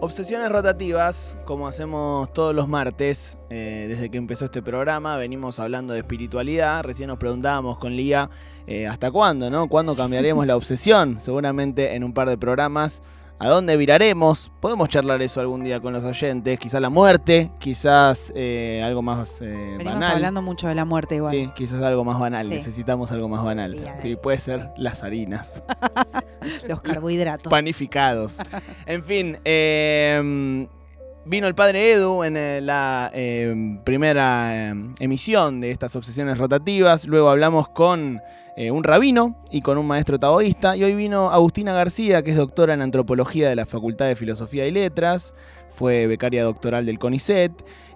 Obsesiones rotativas, como hacemos todos los martes, eh, desde que empezó este programa, venimos hablando de espiritualidad. Recién nos preguntábamos con Lía eh, hasta cuándo, ¿no? ¿Cuándo cambiaremos la obsesión? Seguramente en un par de programas ¿A dónde viraremos? Podemos charlar eso algún día con los oyentes. Quizás la muerte, quizás eh, algo más eh, Venimos hablando mucho de la muerte igual. Sí, quizás algo más banal. Necesitamos algo más banal. Sí, puede ser las harinas. los carbohidratos. Panificados. en fin, em, vino el padre Edu en eh, la em, primera em, emisión de estas obsesiones rotativas. Luego hablamos con eh, un rabino y con un maestro taoísta. Y hoy vino Agustina García, que es doctora en antropología de la Facultad de Filosofía y Letras, fue becaria doctoral del CONICET.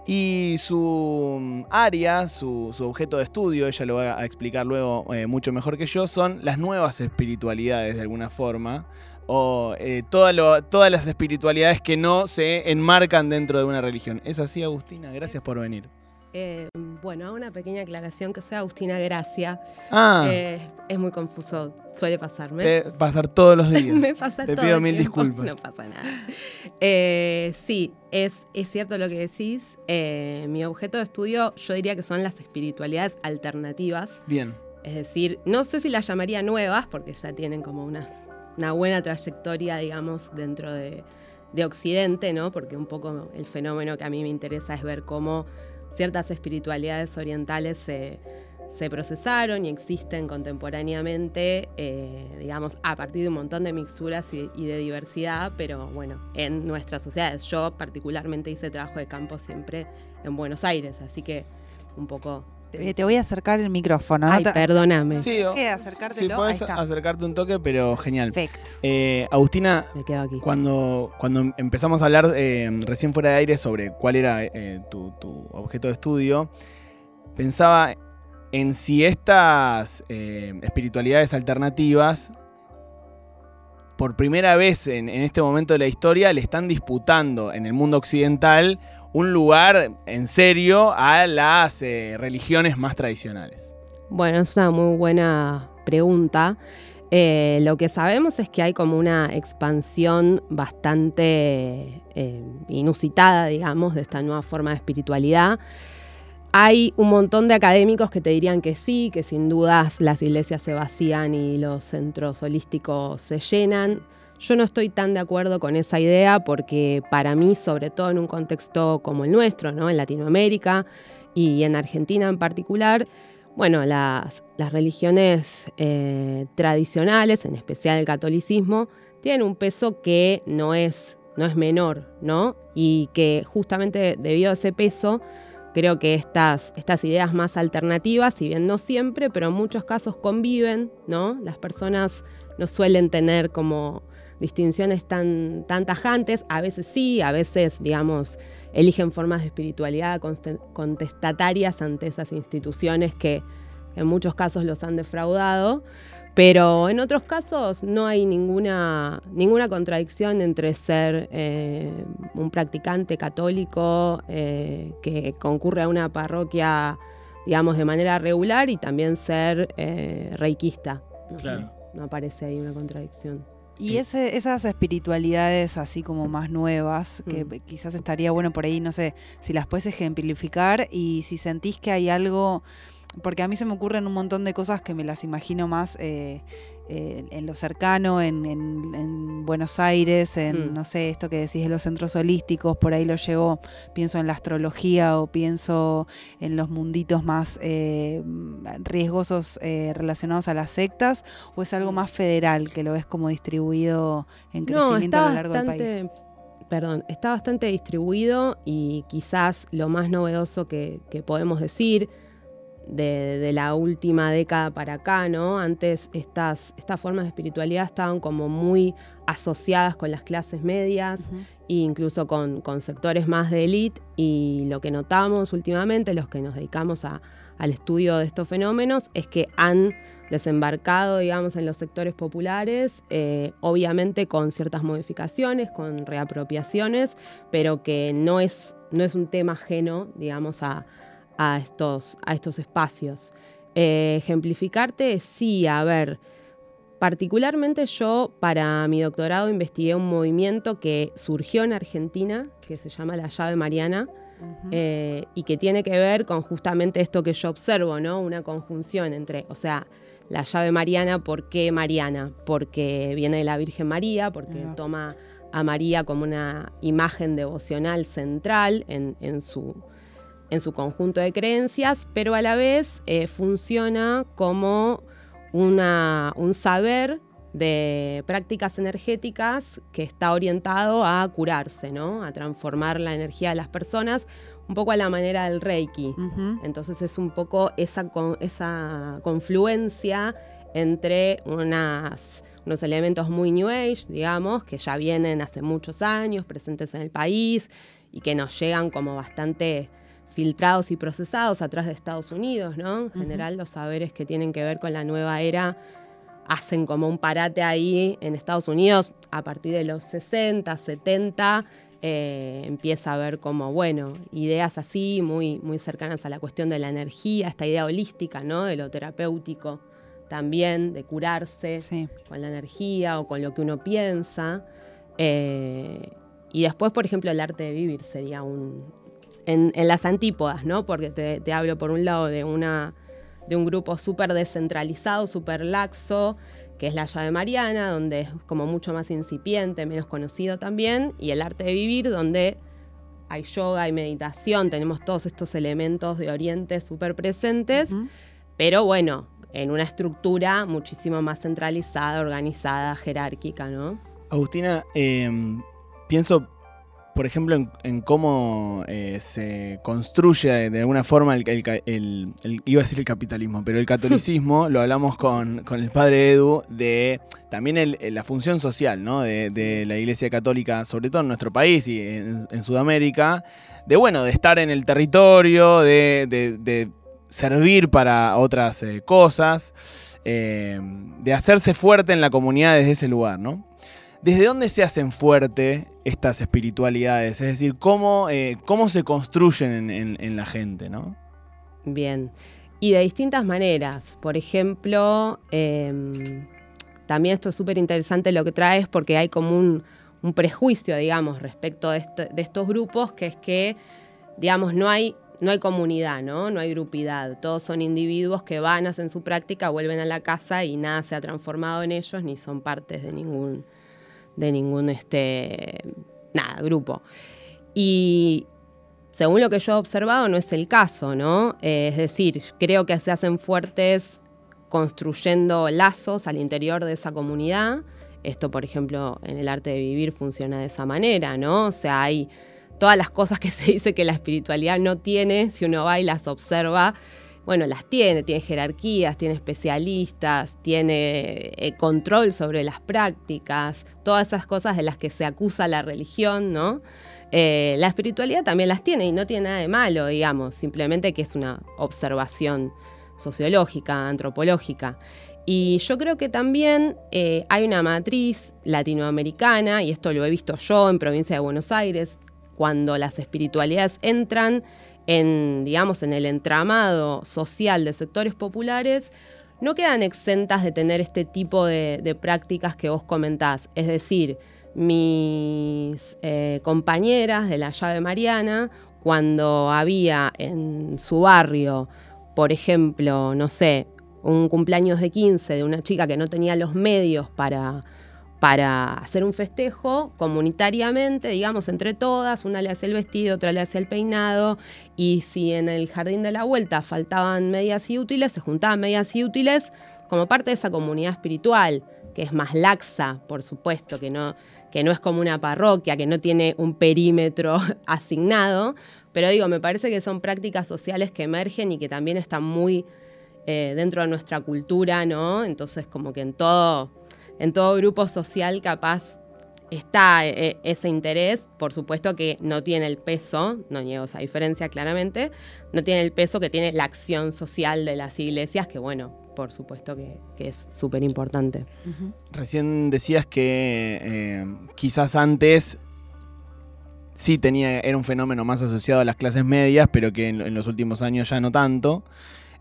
Y su mm, área, su, objeto de estudio, ella lo va a explicar luego eh, mucho mejor que yo, son las nuevas espiritualidades de alguna forma o eh, todas las espiritualidades que no se enmarcan dentro de una religión. ¿Es así, Agustina? Gracias por venir. Eh, bueno, una pequeña aclaración que soy Agustina Gracia. Ah. Eh, es muy confuso, suele pasarme. pasar todos los días. Me pasa Te pido mil disculpas. No pasa nada. Eh, sí, es, es cierto lo que decís. mi objeto de estudio, yo diría que son las espiritualidades alternativas. Bien. Es decir, no sé si las llamaría nuevas, porque ya tienen como unas, una buena trayectoria, digamos, dentro de, de Occidente, ¿no? Porque un poco el fenómeno que a mí me interesa es ver cómo ciertas espiritualidades orientales se, procesaron y existen contemporáneamente, eh, digamos, a partir de un montón de mixturas y, de diversidad, pero bueno, en nuestras sociedades. Yo particularmente hice trabajo de campo siempre en Buenos Aires, así que un poco te voy a acercar el micrófono. Ay, perdóname. Sí, puedes acercarte un toque, pero genial. Perfecto. Eh, Agustina, Cuando, cuando empezamos a hablar eh, recién fuera de aire sobre cuál era eh, tu, objeto de estudio, pensaba en si estas espiritualidades alternativas, por primera vez en, en este momento de la historia, le están disputando en el mundo occidental un lugar en serio a las eh, religiones más tradicionales? Bueno, es una muy buena pregunta. Eh, lo que sabemos es que hay como una expansión bastante eh, inusitada, digamos, de esta nueva forma de espiritualidad. Hay un montón de académicos que te dirían que sí, que sin dudas las iglesias se vacían y los centros holísticos se llenan. Yo no estoy tan de acuerdo con esa idea porque para mí, sobre todo en un contexto como el nuestro, ¿no? en Latinoamérica y en Argentina en particular, bueno, las, religiones eh, tradicionales, en especial el catolicismo, tienen un peso que no es, no es menor, ¿no? Y que justamente debido a ese peso, creo que estas, estas ideas más alternativas, si bien no siempre, pero en muchos casos conviven, ¿no? Las personas no suelen tener como distinciones tan, tan tajantes, a veces sí, a veces, digamos, eligen formas de espiritualidad contestatarias ante esas instituciones que en muchos casos los han defraudado, pero en otros casos no hay ninguna, ninguna contradicción entre ser eh, un practicante católico eh, que concurre a una parroquia, digamos, de manera regular y también ser eh, reikista. no aparece ahí una contradicción. Y esas espiritualidades así como más nuevas, que mm. quizás estaría bueno por ahí, no sé, si las puedes ejemplificar y si sentís que hay algo, porque a mí se me ocurren un montón de cosas que me las imagino más eh, eh, en lo cercano, en, Buenos Aires, en, mm. no sé, esto que decís de los centros holísticos, por ahí lo llevo, pienso en la astrología o pienso en los munditos más eh, riesgosos eh, relacionados a las sectas, o es algo mm. más federal, que lo ves como distribuido en crecimiento a lo largo del país? Perdón, está bastante distribuido y quizás lo más novedoso que podemos decir de, la última década para acá, ¿no? Antes estas, estas formas de espiritualidad estaban como muy asociadas con las clases medias e incluso con, con, sectores más de élite y lo que notamos últimamente, los que nos dedicamos al estudio de estos fenómenos, es que han desembarcado, digamos, en los sectores populares, eh, obviamente con ciertas modificaciones, con reapropiaciones, pero que no es, no es un tema ajeno, digamos, a, a estos, a estos espacios. Eh, ejemplificarte, sí, a ver, particularmente yo para mi doctorado investigué un movimiento que surgió en Argentina, que se llama la llave mariana, eh, y que tiene que ver con justamente esto que yo observo, ¿no? Una conjunción entre, o sea, la llave mariana, ¿por qué Mariana? Porque viene de la Virgen María, porque toma a María como una imagen devocional central en, su, en su, conjunto de creencias, pero a la vez eh, funciona como una, un saber de prácticas energéticas que está orientado a curarse, ¿no? a transformar la energía de las personas, un poco a la manera del Reiki. Entonces es un poco esa, esa confluencia entre unas, unos elementos muy New Age, digamos, que ya vienen hace muchos años, presentes en el país y que nos llegan como bastante filtrados y procesados atrás de Estados Unidos, ¿no? En general los saberes que tienen que ver con la nueva era hacen como un parate ahí en Estados Unidos a partir de los 60, 70, eh, empieza a ver como, bueno, ideas así, muy, muy cercanas a la cuestión de la energía, esta idea holística, ¿no? De lo terapéutico también, de curarse con la energía o con lo que uno piensa. Eh, y después, por ejemplo, el arte de vivir sería un... En, las antípodas, ¿no? Porque te, te hablo por un lado de una de un grupo súper descentralizado, súper laxo, que es la llave mariana, donde es como mucho más incipiente, menos conocido también, y el arte de vivir, donde hay yoga, y meditación, tenemos todos estos elementos de Oriente súper presentes, pero bueno, en una estructura muchísimo más centralizada, organizada, jerárquica, ¿no? Agustina, em, pienso por ejemplo, en, cómo eh, se construye de alguna forma el, iba a decir el capitalismo, pero el catolicismo, lo hablamos con, el padre Edu, de también la función social ¿no? de, la Iglesia Católica, sobre todo en nuestro país y en, Sudamérica, de bueno, de estar en el territorio, de, servir para otras eh, cosas, eh, de hacerse fuerte en la comunidad desde ese lugar, ¿no? ¿Desde dónde se hacen fuerte estas espiritualidades? Es decir, ¿cómo, eh, cómo se construyen en, la gente, ¿no? Bien. Y de distintas maneras. Por ejemplo, em, también esto es súper interesante lo que traes porque hay como un, prejuicio, digamos, respecto este, de, estos grupos, que es que, digamos, no hay, no hay comunidad, ¿no? No hay grupidad. Todos son individuos que van, hacen su práctica, vuelven a la casa y nada se ha transformado en ellos ni son partes de ningún de ningún este, nada, grupo. Y según lo que yo he observado, no es el caso, ¿no? Eh, es decir, creo que se hacen fuertes construyendo lazos al interior de esa comunidad. Esto, por ejemplo, en el arte de vivir funciona de esa manera, ¿no? O sea, hay todas las cosas que se dice que la espiritualidad no tiene, si uno va y las observa, bueno, las tiene, tiene jerarquías, tiene especialistas, tiene eh, control sobre las prácticas, todas esas cosas de las que se acusa la religión, ¿no? Eh, la espiritualidad también las tiene y no tiene nada de malo, digamos, simplemente que es una observación sociológica, antropológica. Y yo creo que también eh, hay una matriz latinoamericana, y esto lo he visto yo en provincia de Buenos Aires, cuando las espiritualidades entran en, digamos, en el entramado social de sectores populares, no quedan exentas de tener este tipo de, prácticas que vos comentás. Es decir, mis eh, compañeras de la llave Mariana, cuando había en su barrio, por ejemplo, no sé, un cumpleaños de 15 de una chica que no tenía los medios para para hacer un festejo comunitariamente, digamos, entre todas, una le hacía el vestido, otra le hacía el peinado, y si en el jardín de la vuelta faltaban medias y útiles, se juntaban medias y útiles como parte de esa comunidad espiritual, que es más laxa, por supuesto, que no, que no es como una parroquia, que no tiene un perímetro asignado, pero digo, me parece que son prácticas sociales que emergen y que también están muy eh, dentro de nuestra cultura, ¿no? Entonces, como que en todo en todo grupo social capaz está eh, ese interés, por supuesto que no tiene el peso, no niego esa diferencia claramente, no tiene el peso que tiene la acción social de las iglesias, que bueno, por supuesto que, es súper importante. Recién decías que eh, quizás antes sí tenía, era un fenómeno más asociado a las clases medias, pero que en, los últimos años ya no tanto.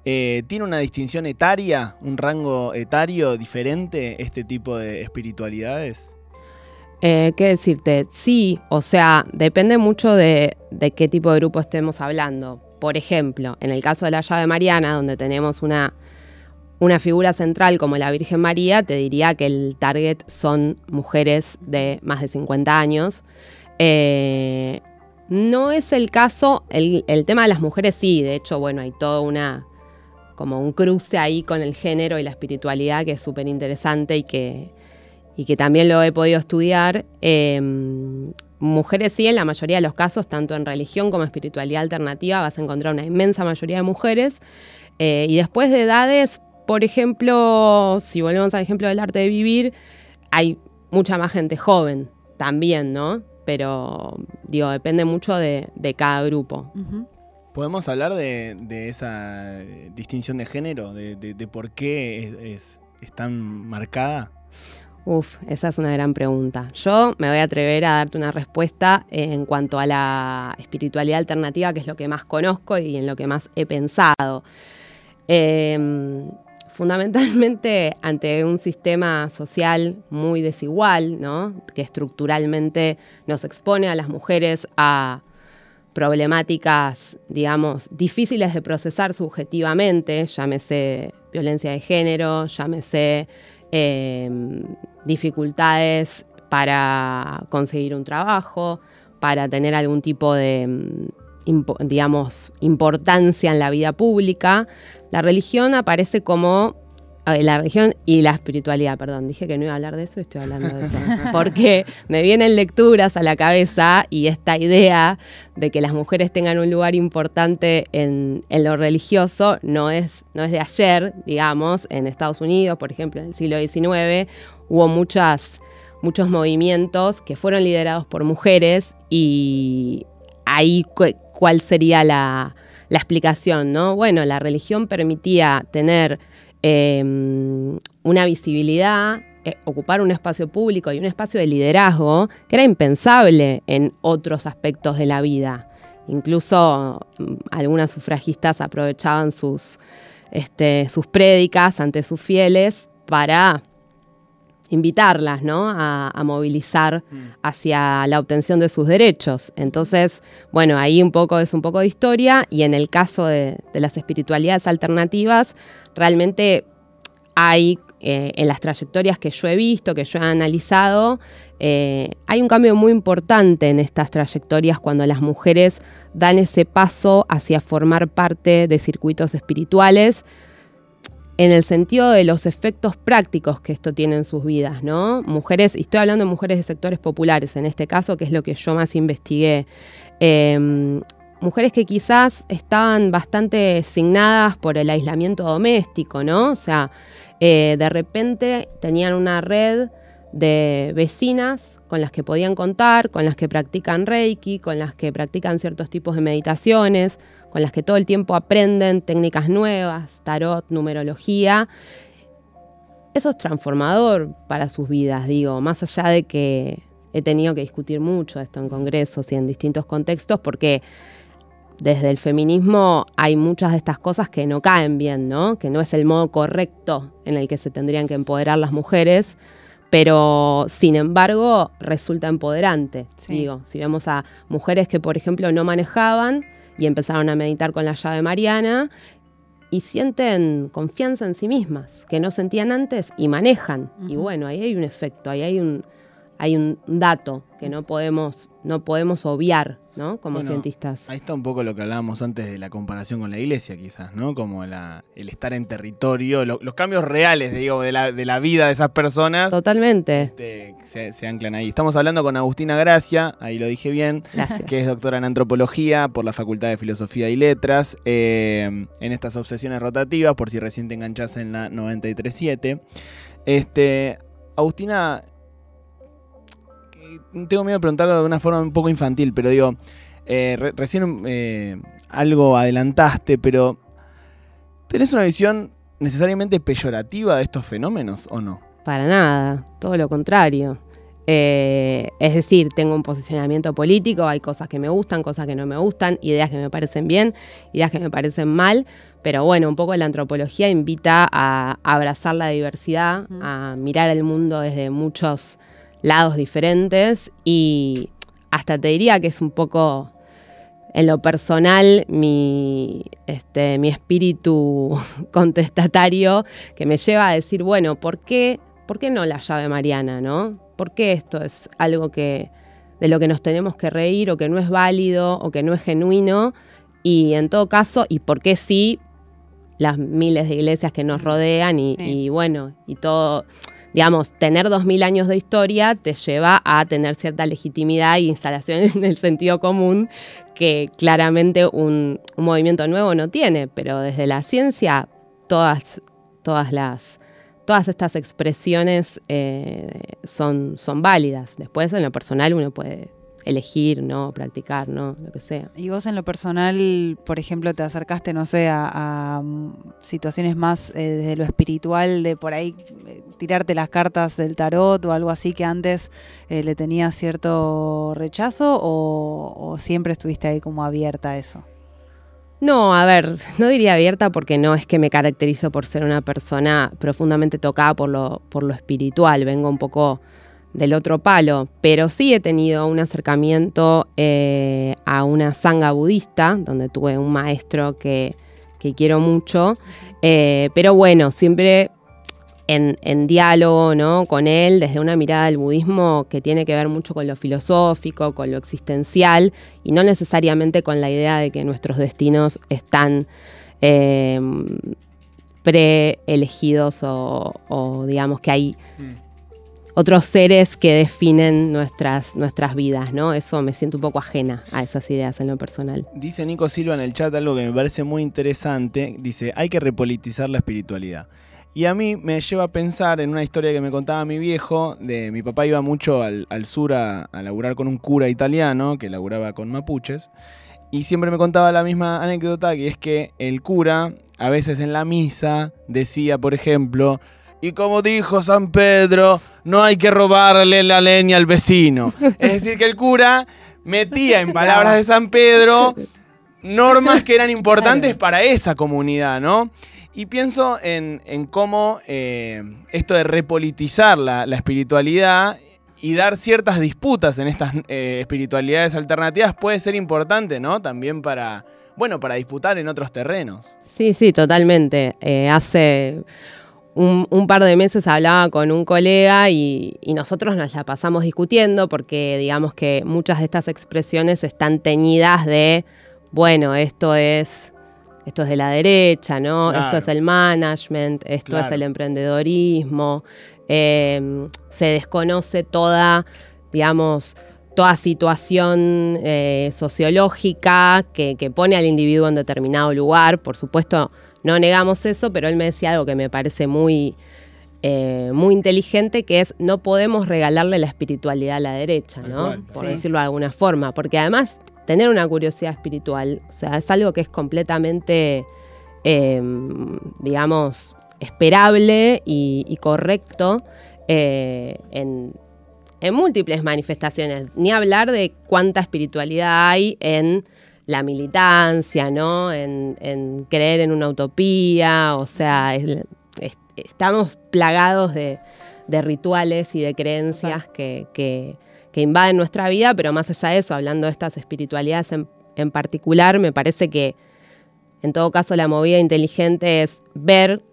Eh, ¿Tiene una distinción etaria, un rango etario diferente este tipo de espiritualidades? Eh, ¿Qué decirte? Sí, o sea, depende mucho de, de, qué tipo de grupo estemos hablando. Por ejemplo, en el caso de la llave mariana, donde tenemos una, una figura central como la Virgen María, te diría que el target son mujeres de más de 50 años. Eh, no es el caso, el, el, tema de las mujeres sí, de hecho, bueno, hay todo una, como un cruce ahí con el género y la espiritualidad que es súper interesante y que, y que también lo he podido estudiar. Eh, mujeres sí, en la mayoría de los casos, tanto en religión como espiritualidad alternativa, vas a encontrar una inmensa mayoría de mujeres. Eh, y después de edades, por ejemplo, si volvemos al ejemplo del arte de vivir, hay mucha más gente joven también, ¿no? Pero, digo, depende mucho de, de cada grupo. ¿Podemos hablar de, esa distinción de género? ¿De, por qué es, tan marcada? Uf, esa es una gran pregunta. Yo me voy a atrever a darte una respuesta en cuanto a la espiritualidad alternativa, que es lo que más conozco y en lo que más he pensado. Eh, fundamentalmente ante un sistema social muy desigual, ¿no? que estructuralmente nos expone a las mujeres a problemáticas, digamos, difíciles de procesar subjetivamente, llámese violencia de género, llámese eh, dificultades para conseguir un trabajo, para tener algún tipo de, impo digamos, importancia en la vida pública, la religión aparece como la religión y la espiritualidad, perdón, dije que no iba a hablar de eso y estoy hablando de eso, porque me vienen lecturas a la cabeza y esta idea de que las mujeres tengan un lugar importante en, en lo religioso no es, no es de ayer, digamos, en Estados Unidos, por ejemplo, en el siglo XIX, hubo muchas, muchos movimientos que fueron liderados por mujeres y ahí cuál sería la, la explicación, ¿no? Bueno, la religión permitía tener eh, una visibilidad, eh, ocupar un espacio público y un espacio de liderazgo que era impensable en otros aspectos de la vida. Incluso mm, algunas sufragistas aprovechaban sus, este, sus prédicas ante sus fieles para invitarlas ¿no? a, a, movilizar hacia la obtención de sus derechos. Entonces, bueno, ahí un poco es un poco de historia y en el caso de, de las espiritualidades alternativas, realmente hay eh, en las trayectorias que yo he visto, que yo he analizado, eh, hay un cambio muy importante en estas trayectorias cuando las mujeres dan ese paso hacia formar parte de circuitos espirituales en el sentido de los efectos prácticos que esto tiene en sus vidas, ¿no? Mujeres, y estoy hablando de mujeres de sectores populares en este caso, que es lo que yo más investigué. Eh, mujeres que quizás estaban bastante signadas por el aislamiento doméstico, ¿no? O sea, eh, de repente tenían una red de vecinas con las que podían contar, con las que practican Reiki, con las que practican ciertos tipos de meditaciones, con las que todo el tiempo aprenden técnicas nuevas, tarot, numerología. Eso es transformador para sus vidas, digo, más allá de que he tenido que discutir mucho esto en congresos y en distintos contextos, porque desde el feminismo hay muchas de estas cosas que no caen bien, ¿no? Que no es el modo correcto en el que se tendrían que empoderar las mujeres, pero sin embargo resulta empoderante. Sí. Digo, si vemos a mujeres que, por ejemplo, no manejaban y empezaron a meditar con la llave mariana y sienten confianza en sí mismas, que no sentían antes y manejan. Uh -huh. Y bueno, ahí hay un efecto, ahí hay un, hay un dato que no podemos, no podemos obviar, ¿no? Como bueno, cientistas. Ahí está un poco lo que hablábamos antes de la comparación con la iglesia, quizás, ¿no? Como la, el estar en territorio, lo, los cambios reales, digo, de la, de la, vida de esas personas. Totalmente. Este, se, se, anclan ahí. Estamos hablando con Agustina Gracia, ahí lo dije bien, Gracias. que es doctora en antropología por la Facultad de Filosofía y Letras, eh, en estas obsesiones rotativas, por si recién te enganchás en la 93.7. Este, Agustina, tengo miedo de preguntarlo de una forma un poco infantil, pero digo, eh, re recién eh, algo adelantaste, pero ¿tenés una visión necesariamente peyorativa de estos fenómenos o no? Para nada, todo lo contrario. Eh, es decir, tengo un posicionamiento político, hay cosas que me gustan, cosas que no me gustan, ideas que me parecen bien, ideas que me parecen mal, Pero bueno, un poco la antropología invita a, abrazar la diversidad, a mirar el mundo desde muchos lados diferentes y hasta te diría que es un poco en lo personal mi, este, mi espíritu contestatario que me lleva a decir, bueno, ¿por qué, ¿por qué no la llave mariana? ¿no? ¿Por qué esto es algo que, de lo que nos tenemos que reír o que no es válido o que no es genuino? Y en todo caso, ¿y por qué sí las miles de iglesias que nos rodean y, bueno, y todo, digamos, tener dos mil años de historia te lleva a tener cierta legitimidad e instalación en el sentido común que claramente un, movimiento nuevo no tiene, pero desde la ciencia todas, todas las todas estas expresiones eh, son, son válidas. Después en lo personal uno puede elegir, ¿no? Practicar, ¿no? Lo que sea. Y vos en lo personal, por ejemplo, te acercaste, no sé, a, mm, situaciones más eh, desde lo espiritual, de por ahí eh, tirarte las cartas del tarot o algo así que antes eh, le tenías cierto rechazo o, siempre estuviste ahí como abierta a eso? No, a ver, no diría abierta porque no es que me caracterizo por ser una persona profundamente tocada por lo, por lo espiritual. Vengo un poco del otro palo, pero sí he tenido un acercamiento eh, a una sanga budista, donde tuve un maestro que, quiero mucho, eh, pero bueno, siempre en, diálogo ¿no? con él, desde una mirada del budismo que tiene que ver mucho con lo filosófico, con lo existencial, y no necesariamente con la idea de que nuestros destinos están... Eh, preelegidos o, o digamos que hay mm otros seres que definen nuestras, nuestras vidas, ¿no? Eso me siento un poco ajena a esas ideas en lo personal. Dice Nico Silva en el chat algo que me parece muy interesante. Dice, hay que repolitizar la espiritualidad. Y a mí me lleva a pensar en una historia que me contaba mi viejo, de mi papá iba mucho al, sur a, a laburar con un cura italiano que laburaba con mapuches. Y siempre me contaba la misma anécdota, que es que el cura, a veces en la misa, decía, por ejemplo, y como dijo San Pedro, no hay que robarle la leña al vecino. Es decir, que el cura metía en palabras de San Pedro normas que eran importantes para esa comunidad, ¿no? Y pienso en, cómo eh, esto de repolitizar la, espiritualidad y dar ciertas disputas en estas eh, espiritualidades alternativas puede ser importante, ¿no? También para, bueno, para disputar en otros terrenos. Sí, sí, totalmente. Eh, hace un, par de meses hablaba con un colega y, nosotros nos la pasamos discutiendo porque digamos que muchas de estas expresiones están teñidas de, bueno, esto es, esto es de la derecha, ¿no? Esto es el management, esto es el emprendedorismo, em, se desconoce toda, digamos, toda situación eh, sociológica que, que pone al individuo en determinado lugar, por supuesto no negamos eso, pero él me decía algo que me parece muy, eh, muy inteligente, que es no podemos regalarle la espiritualidad a la derecha, ¿no? Por decirlo de alguna forma. Porque además, tener una curiosidad espiritual, o sea, es algo que es completamente, em, digamos, esperable y, correcto eh, en, en múltiples manifestaciones. Ni hablar de cuánta espiritualidad hay en la militancia, ¿no? En, creer en una utopía, o sea, estamos plagados de, rituales y de creencias que, invaden nuestra vida, pero más allá de eso, hablando de estas espiritualidades en, particular, me parece que en todo caso la movida inteligente es ver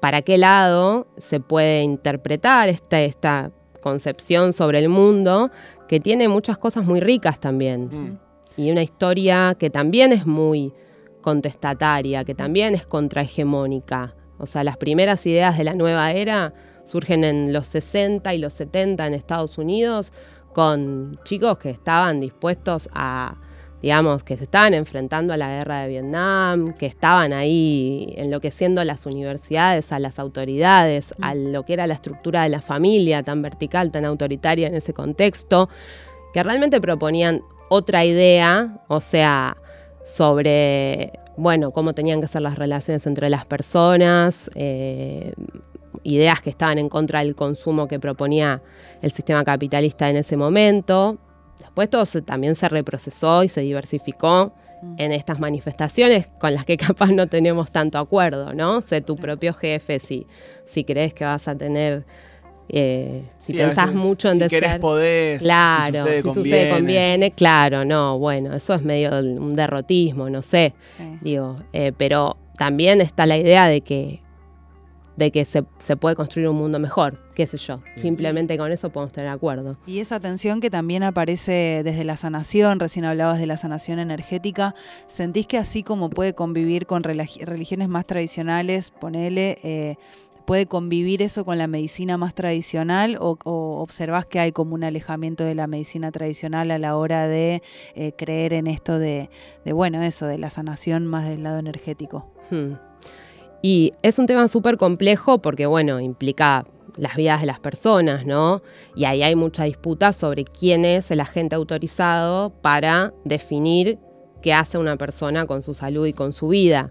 para qué lado se puede interpretar esta, esta concepción sobre el mundo, que tiene muchas cosas muy ricas también. Mm y una historia que también es muy contestataria, que también es contrahegemónica. O sea, las primeras ideas de la nueva era surgen en los 60 y los 70 en Estados Unidos con chicos que estaban dispuestos a, digamos, que se estaban enfrentando a la guerra de Vietnam, que estaban ahí enloqueciendo a las universidades, a las autoridades, a lo que era la estructura de la familia tan vertical, tan autoritaria en ese contexto, que realmente proponían otra idea, o sea, sobre, bueno, cómo tenían que ser las relaciones entre las personas, eh, ideas que estaban en contra del consumo que proponía el sistema capitalista en ese momento. Después todo también se reprocesó y se diversificó Mm. en estas manifestaciones con las que capaz no tenemos tanto acuerdo, ¿no? Sé tu propio jefe si, si crees que vas a tener, eh, si Sí, pensás veces, mucho en si desear... querés podés, Claro, si sucede, si conviene. sucede conviene, claro, no, bueno, eso es medio un derrotismo, no sé, Sí. digo, eh, pero también está la idea de que de que se, se puede construir un mundo mejor, qué sé yo. Simplemente con eso podemos tener acuerdo. Y esa tensión que también aparece desde la sanación, recién hablabas de la sanación energética, ¿sentís que así como puede convivir con religi- religiones más tradicionales, ponele, eh, puede convivir eso con la medicina más tradicional o, o que hay como un alejamiento de la medicina tradicional a la hora de eh, creer en esto de, de, bueno, eso, de la sanación más del lado energético? Hmm. Y es un tema súper complejo porque, bueno, implica las vidas de las personas, ¿no? Y ahí hay mucha disputa sobre quién es el agente autorizado para definir qué hace una persona con su salud y con su vida.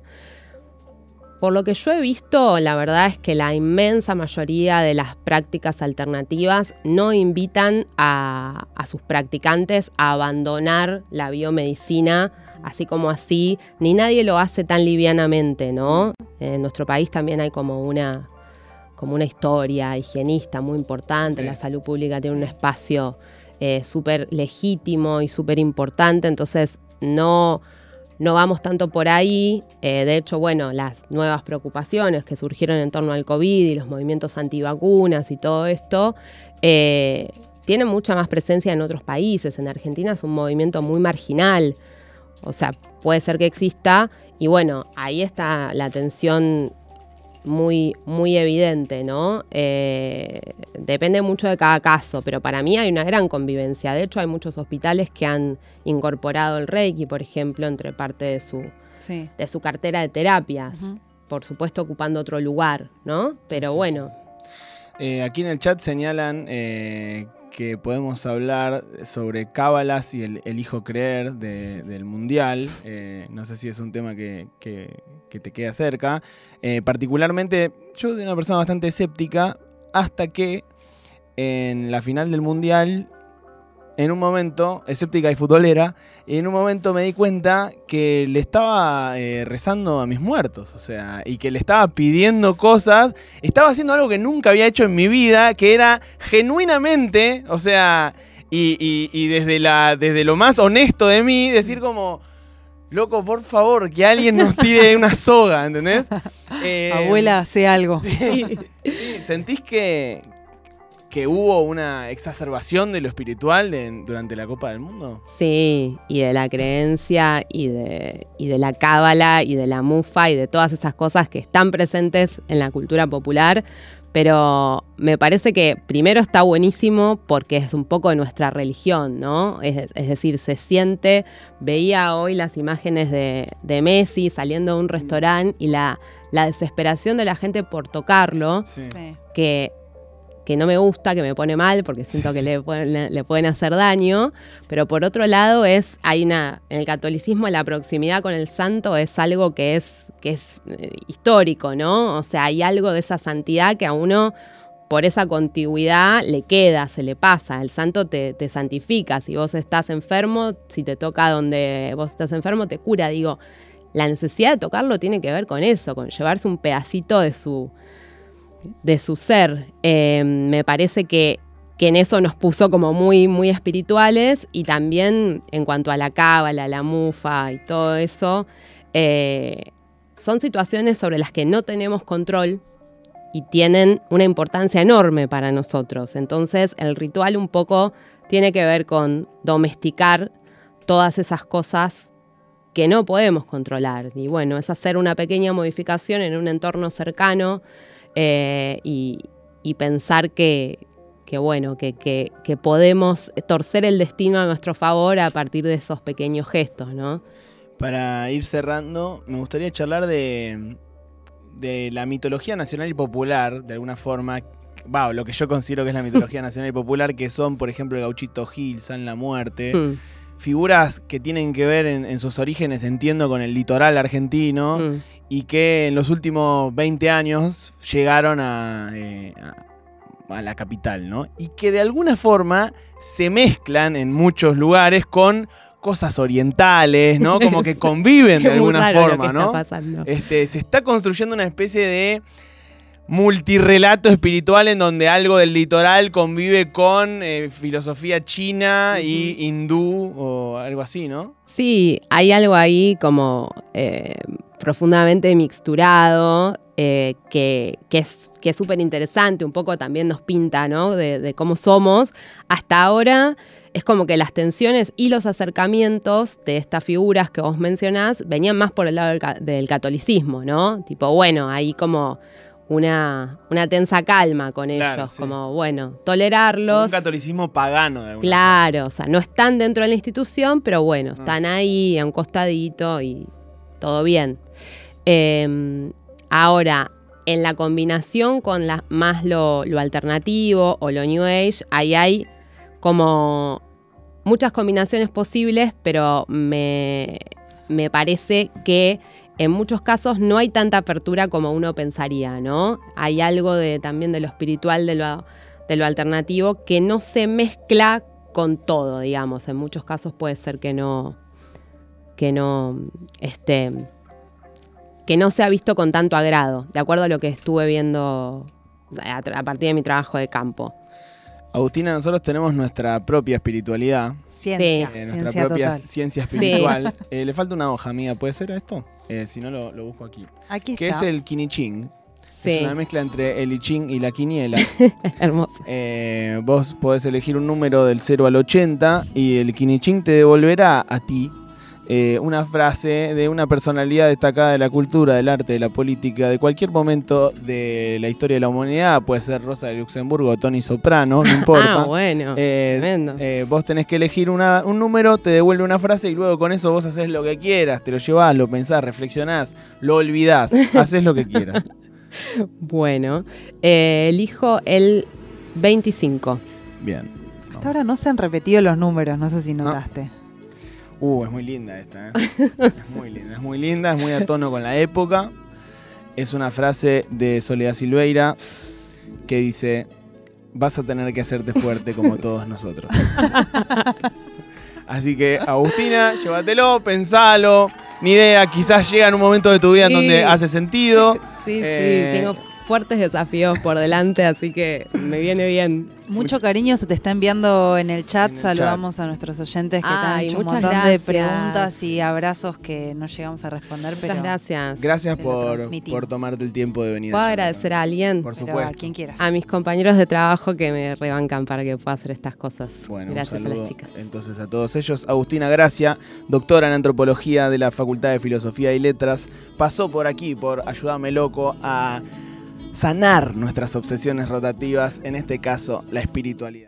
Por lo que yo he visto, la verdad es que la inmensa mayoría de las prácticas alternativas no invitan a, a sus practicantes a abandonar la biomedicina así como así, ni nadie lo hace tan livianamente, ¿no? En nuestro país también hay como una, como una historia higienista muy importante, Sí. la salud pública tiene un espacio eh, súper legítimo y súper importante, entonces no, no vamos tanto por ahí. Eh, de hecho, bueno, las nuevas preocupaciones que surgieron en torno al COVID y los movimientos antivacunas y todo esto, eh, tienen mucha más presencia en otros países. En Argentina es un movimiento muy marginal. O sea, puede ser que exista. Y bueno, ahí está la tensión muy, muy evidente, ¿no? Eh, depende mucho de cada caso, pero para mí hay una gran convivencia. De hecho, hay muchos hospitales que han incorporado el Reiki, por ejemplo, entre parte de su, Sí. de su cartera de terapias. Por supuesto, ocupando otro lugar, ¿no? Pero Sí, sí, bueno, Eh, aquí en el chat señalan eh, que podemos hablar sobre cábalas y el, el hijo creer de- del mundial. Eh, no sé si es un tema que, que- que te queda cerca. Eh, particularmente, yo soy una persona bastante escéptica hasta que en la final del mundial, en un momento, escéptica y futbolera, y en un momento me di cuenta que le estaba eh, rezando a mis muertos, o sea, y que le estaba pidiendo cosas estaba haciendo algo que nunca había hecho en mi vida, que era genuinamente, o sea, y, y- y desde, la, desde lo más honesto de mí, decir como, loco, por favor, que alguien nos tire una soga, ¿entendés? Eh, Abuela, hace algo. Sí, sí, ¿Sentís que, que hubo una exacerbación de lo espiritual en- durante la Copa del Mundo? Sí, y de la creencia y de, y de la cábala y de la mufa y de todas esas cosas que están presentes en la cultura popular. Pero me parece que primero está buenísimo porque es un poco de nuestra religión, ¿no? Es, es decir, se siente, veía hoy las imágenes de, de Messi saliendo de un restaurante y la, la desesperación de la gente por tocarlo Sí. Sí. que, que no me gusta, que me pone mal, porque siento que sí. le, pueden- le- le pueden hacer daño. Pero por otro lado, es, hay una, en el catolicismo la proximidad con el santo es algo que es, que es eh, histórico, ¿no? O sea, hay algo de esa santidad que a uno, por esa contigüidad, le queda, se le pasa. El santo te, te santifica. Si vos estás enfermo, si te toca donde vos estás enfermo, te cura. Digo, la necesidad de tocarlo tiene que ver con eso, con llevarse un pedacito de su, de su ser. Eh, me parece que, que en eso nos puso como muy, muy espirituales y también en cuanto a la cábala, la mufa y todo eso, eh, son situaciones sobre las que no tenemos control y tienen una importancia enorme para nosotros. Entonces el ritual un poco tiene que ver con domesticar todas esas cosas que no podemos controlar. Y bueno, es hacer una pequeña modificación en un entorno cercano eh, y, y pensar que, que bueno, que, que- que podemos torcer el destino a nuestro favor a partir de esos pequeños gestos, ¿no? Para ir cerrando, me gustaría charlar de, de la mitología nacional y popular, de alguna forma. Va, lo que yo considero que es la mitología nacional y popular, que son, por ejemplo, el gauchito Gil, San La Muerte. Mm, Figuras que tienen que ver en, en sus orígenes, entiendo, con el litoral argentino mm. y que en los últimos 20 años llegaron a, eh, a- a la capital, ¿no? Y que de alguna forma se mezclan en muchos lugares con cosas orientales, ¿no? Como que conviven de alguna forma, ¿no? Este, se está construyendo una especie de multirrelato espiritual en donde algo del litoral convive con eh, filosofía china y hindú o algo así, ¿no? Sí, hay algo ahí como eh, profundamente mixturado, eh, que, que es que es súper interesante, un poco también nos pinta, ¿no? De, de cómo somos. Hasta ahora es como que las tensiones y los acercamientos de estas figuras que vos mencionás venían más por el lado del catolicismo, ¿no? Tipo, bueno, ahí como una, una tensa calma con Claro, ellos, sí. como, bueno, tolerarlos. Un catolicismo pagano de alguna Claro, o sea, no están dentro de la institución, pero bueno, están ahí a un costadito y todo bien. Eh, ahora, en la combinación con la, más lo, lo alternativo o lo New Age, ahí hay como muchas combinaciones posibles, pero me, me parece que en muchos casos no hay tanta apertura como uno pensaría, ¿no? Hay algo de, también de lo espiritual, de lo, de lo alternativo, que no se mezcla con todo, digamos. En muchos casos puede ser que no, que no, este, que no se ha visto con tanto agrado, de acuerdo a lo que estuve viendo a, a partir de mi trabajo de campo. Agustina, nosotros tenemos nuestra propia espiritualidad, Ciencia, eh, nuestra ciencia propia total. ciencia espiritual. Eh, le falta una hoja mía, ¿puede ser esto? Eh, si no, lo, lo busco aquí. Aquí Que es está. el Kiniching. Sí. Es una mezcla entre el I Ching y la quiniela. Hermoso. Eh, vos podés elegir un número del 0 al 80 y el Kiniching te devolverá a ti eh, una frase de una personalidad destacada de la cultura, del arte, de la política, de cualquier momento de la historia de la humanidad. Puede ser Rosa de Luxemburgo o Tony Soprano, no importa. Ah, bueno. Eh, tremendo. eh, vos tenés que elegir una- un número, te devuelve una frase y luego con eso vos haces lo que quieras, te lo llevás, lo pensás, reflexionás, lo olvidás, haces lo que quieras. Bueno, eh, elijo el 25. Bien. Hasta ahora no se han repetido los números, no sé si notaste. Uh, es muy linda esta, ¿eh? Es muy linda, es muy linda, es muy a tono con la época. Es una frase de Soledad Silveira que dice, vas a tener que hacerte fuerte como todos nosotros. Así que, Agustina, llévatelo, pensalo. Ni idea, quizás llega en un momento de tu vida en Sí. donde hace sentido. Sí, Eh, sí, tengo fuertes desafíos por delante, así que me viene bien. Mucho cariño se te está enviando en el chat. En el Saludamos a nuestros oyentes que te han Ay, hecho un muchas montón de gracias. preguntas y abrazos que no llegamos a responder, pero, Muchas gracias. Gracias por, por tomarte el tiempo de venir. ¿Puedo agradecer a alguien? Por pero supuesto. a quien quieras. A mis compañeros de trabajo que me rebancan para que pueda hacer estas cosas. Bueno, Gracias un a las chicas. entonces a todos ellos. Agustina Gracia, doctora en antropología de la Facultad de Filosofía y Letras, pasó por aquí, por Ayúdame Loco, a sanar nuestras obsesiones rotativas, en este caso la espiritualidad.